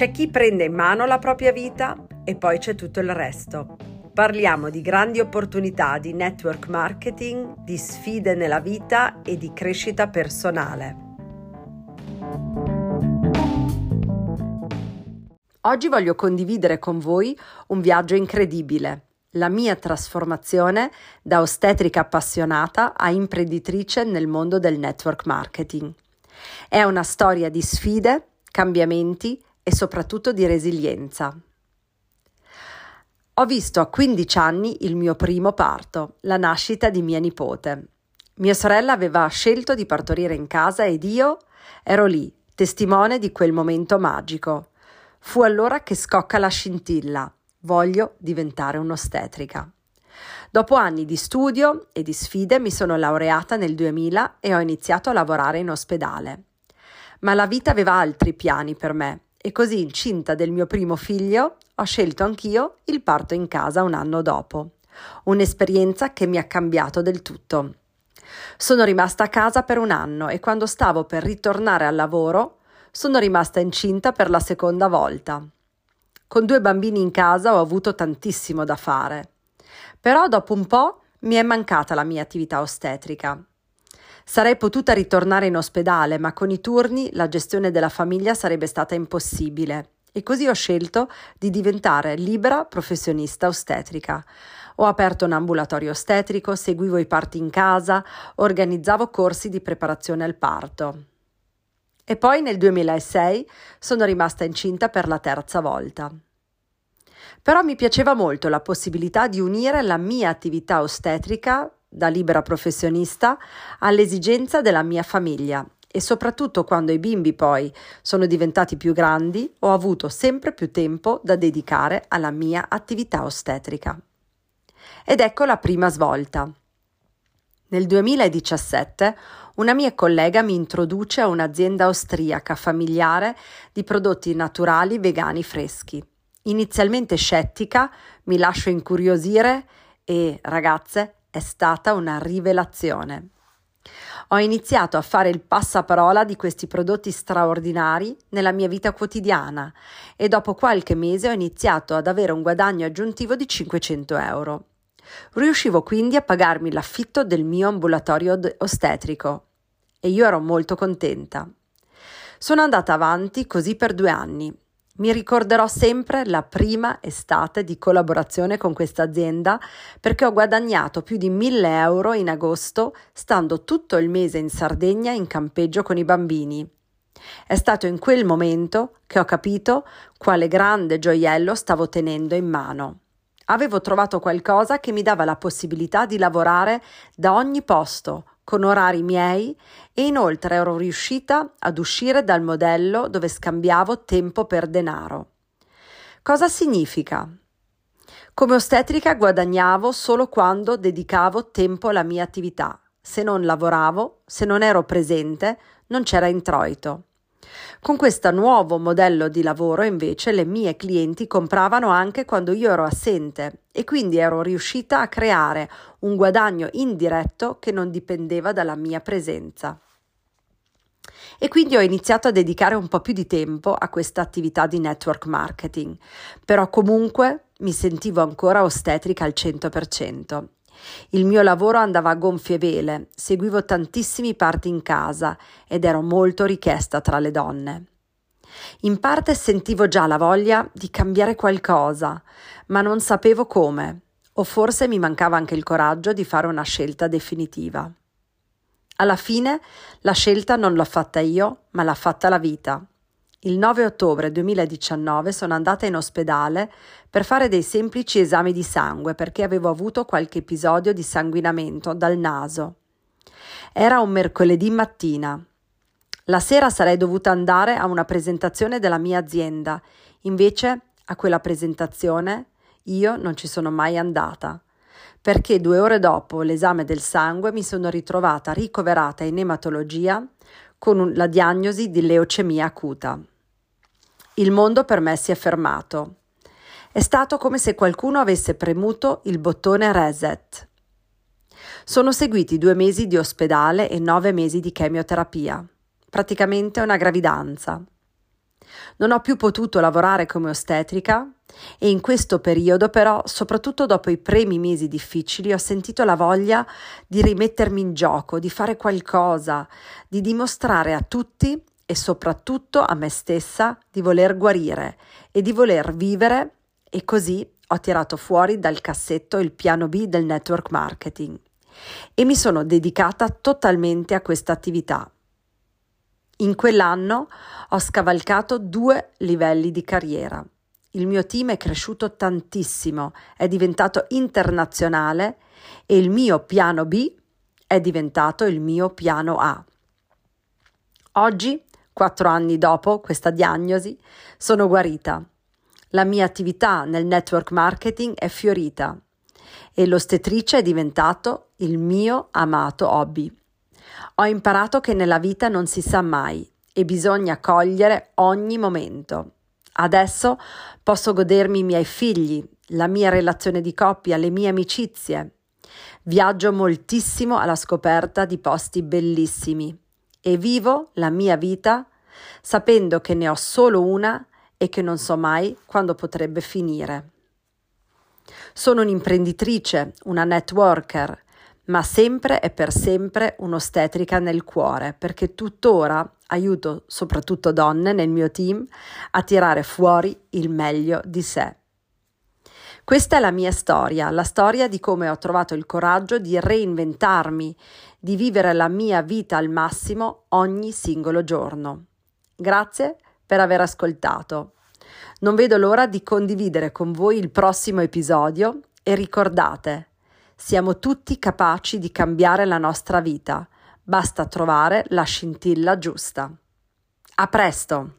C'è chi prende in mano la propria vita e poi c'è tutto il resto. Parliamo di grandi opportunità di network marketing, di sfide nella vita e di crescita personale. Oggi voglio condividere con voi un viaggio incredibile, la mia trasformazione da ostetrica appassionata a imprenditrice nel mondo del network marketing. È una storia di sfide, cambiamenti e soprattutto di resilienza. Ho visto a 15 anni il mio primo parto, la nascita di mia nipote. Mia sorella aveva scelto di partorire in casa ed io ero lì, testimone di quel momento magico. Fu allora che scocca la scintilla. Voglio diventare un'ostetrica. Dopo anni di studio e di sfide mi sono laureata nel 2000 e ho iniziato a lavorare in ospedale. Ma la vita aveva altri piani per me e così incinta del mio primo figlio ho scelto anch'io il parto in casa un anno dopo. Un'esperienza che mi ha cambiato del tutto. Sono rimasta a casa per un anno e quando stavo per ritornare al lavoro sono rimasta incinta per la seconda volta. Con due bambini in casa ho avuto tantissimo da fare. Però dopo un po' mi è mancata la mia attività ostetrica. Sarei potuta ritornare in ospedale, ma con i turni la gestione della famiglia sarebbe stata impossibile e così ho scelto di diventare libera professionista ostetrica. Ho aperto un ambulatorio ostetrico, seguivo i parti in casa, organizzavo corsi di preparazione al parto. E poi nel 2006 sono rimasta incinta per la terza volta. Però mi piaceva molto la possibilità di unire la mia attività ostetrica da libera professionista all'esigenza della mia famiglia e soprattutto quando i bimbi poi sono diventati più grandi ho avuto sempre più tempo da dedicare alla mia attività ostetrica. Ed ecco la prima svolta. Nel 2017 una mia collega mi introduce a un'azienda austriaca familiare di prodotti naturali vegani freschi. Inizialmente scettica, mi lascio incuriosire e, ragazze, è stata una rivelazione. Ho iniziato a fare il passaparola di questi prodotti straordinari nella mia vita quotidiana e dopo qualche mese ho iniziato ad avere un guadagno aggiuntivo di 500 euro. Riuscivo quindi a pagarmi l'affitto del mio ambulatorio ostetrico e io ero molto contenta. Sono andata avanti così per due anni mi ricorderò sempre la prima estate di collaborazione con questa azienda perché ho guadagnato più di 1000 euro in agosto stando tutto il mese in Sardegna in campeggio con i bambini. È stato in quel momento che ho capito quale grande gioiello stavo tenendo in mano. Avevo trovato qualcosa che mi dava la possibilità di lavorare da ogni posto, con orari miei e inoltre ero riuscita ad uscire dal modello dove scambiavo tempo per denaro. Cosa significa? Come ostetrica guadagnavo solo quando dedicavo tempo alla mia attività. Se non lavoravo, se non ero presente, non c'era introito. Con questo nuovo modello di lavoro invece le mie clienti compravano anche quando io ero assente e quindi ero riuscita a creare un guadagno indiretto che non dipendeva dalla mia presenza. E quindi ho iniziato a dedicare un po' più di tempo a questa attività di network marketing, però comunque mi sentivo ancora ostetrica al 100%. Il mio lavoro andava a gonfie vele, seguivo tantissimi parti in casa ed ero molto richiesta tra le donne. In parte sentivo già la voglia di cambiare qualcosa, ma non sapevo come, o forse mi mancava anche il coraggio di fare una scelta definitiva. Alla fine la scelta non l'ho fatta io, ma l'ha fatta la vita. Il 9 ottobre 2019 sono andata in ospedale per fare dei semplici esami di sangue perché avevo avuto qualche episodio di sanguinamento dal naso. Era un mercoledì mattina. La sera sarei dovuta andare a una presentazione della mia azienda, invece a quella presentazione io non ci sono mai andata perché due ore dopo l'esame del sangue mi sono ritrovata ricoverata in ematologia con la diagnosi di leucemia acuta. Il mondo per me si è fermato. È stato come se qualcuno avesse premuto il bottone reset. Sono seguiti due mesi di ospedale e nove mesi di chemioterapia, praticamente una gravidanza. Non ho più potuto lavorare come ostetrica e in questo periodo però, soprattutto dopo i primi mesi difficili, ho sentito la voglia di rimettermi in gioco, di fare qualcosa, di dimostrare a tutti e soprattutto a me stessa di voler guarire e di voler vivere e così ho tirato fuori dal cassetto il piano B del network marketing e mi sono dedicata totalmente a questa attività. In quell'anno ho scavalcato due livelli di carriera. Il mio team è cresciuto tantissimo, è diventato internazionale e il mio piano B è diventato il mio piano A. Oggi, quattro anni dopo questa diagnosi, sono guarita. La mia attività nel network marketing è fiorita e l'ostetrice è diventato il mio amato hobby. Ho imparato che nella vita non si sa mai e bisogna cogliere ogni momento. Adesso posso godermi i miei figli, la mia relazione di coppia, le mie amicizie. Viaggio moltissimo alla scoperta di posti bellissimi e vivo la mia vita sapendo che ne ho solo una e che non so mai quando potrebbe finire. Sono un'imprenditrice, una networker, ma sempre e per sempre un'ostetrica nel cuore, perché tuttora aiuto soprattutto donne nel mio team a tirare fuori il meglio di sé. Questa è la mia storia, la storia di come ho trovato il coraggio di reinventarmi, di vivere la mia vita al massimo ogni singolo giorno. Grazie per aver ascoltato. Non vedo l'ora di condividere con voi il prossimo episodio e ricordate, siamo tutti capaci di cambiare la nostra vita, basta trovare la scintilla giusta. A presto!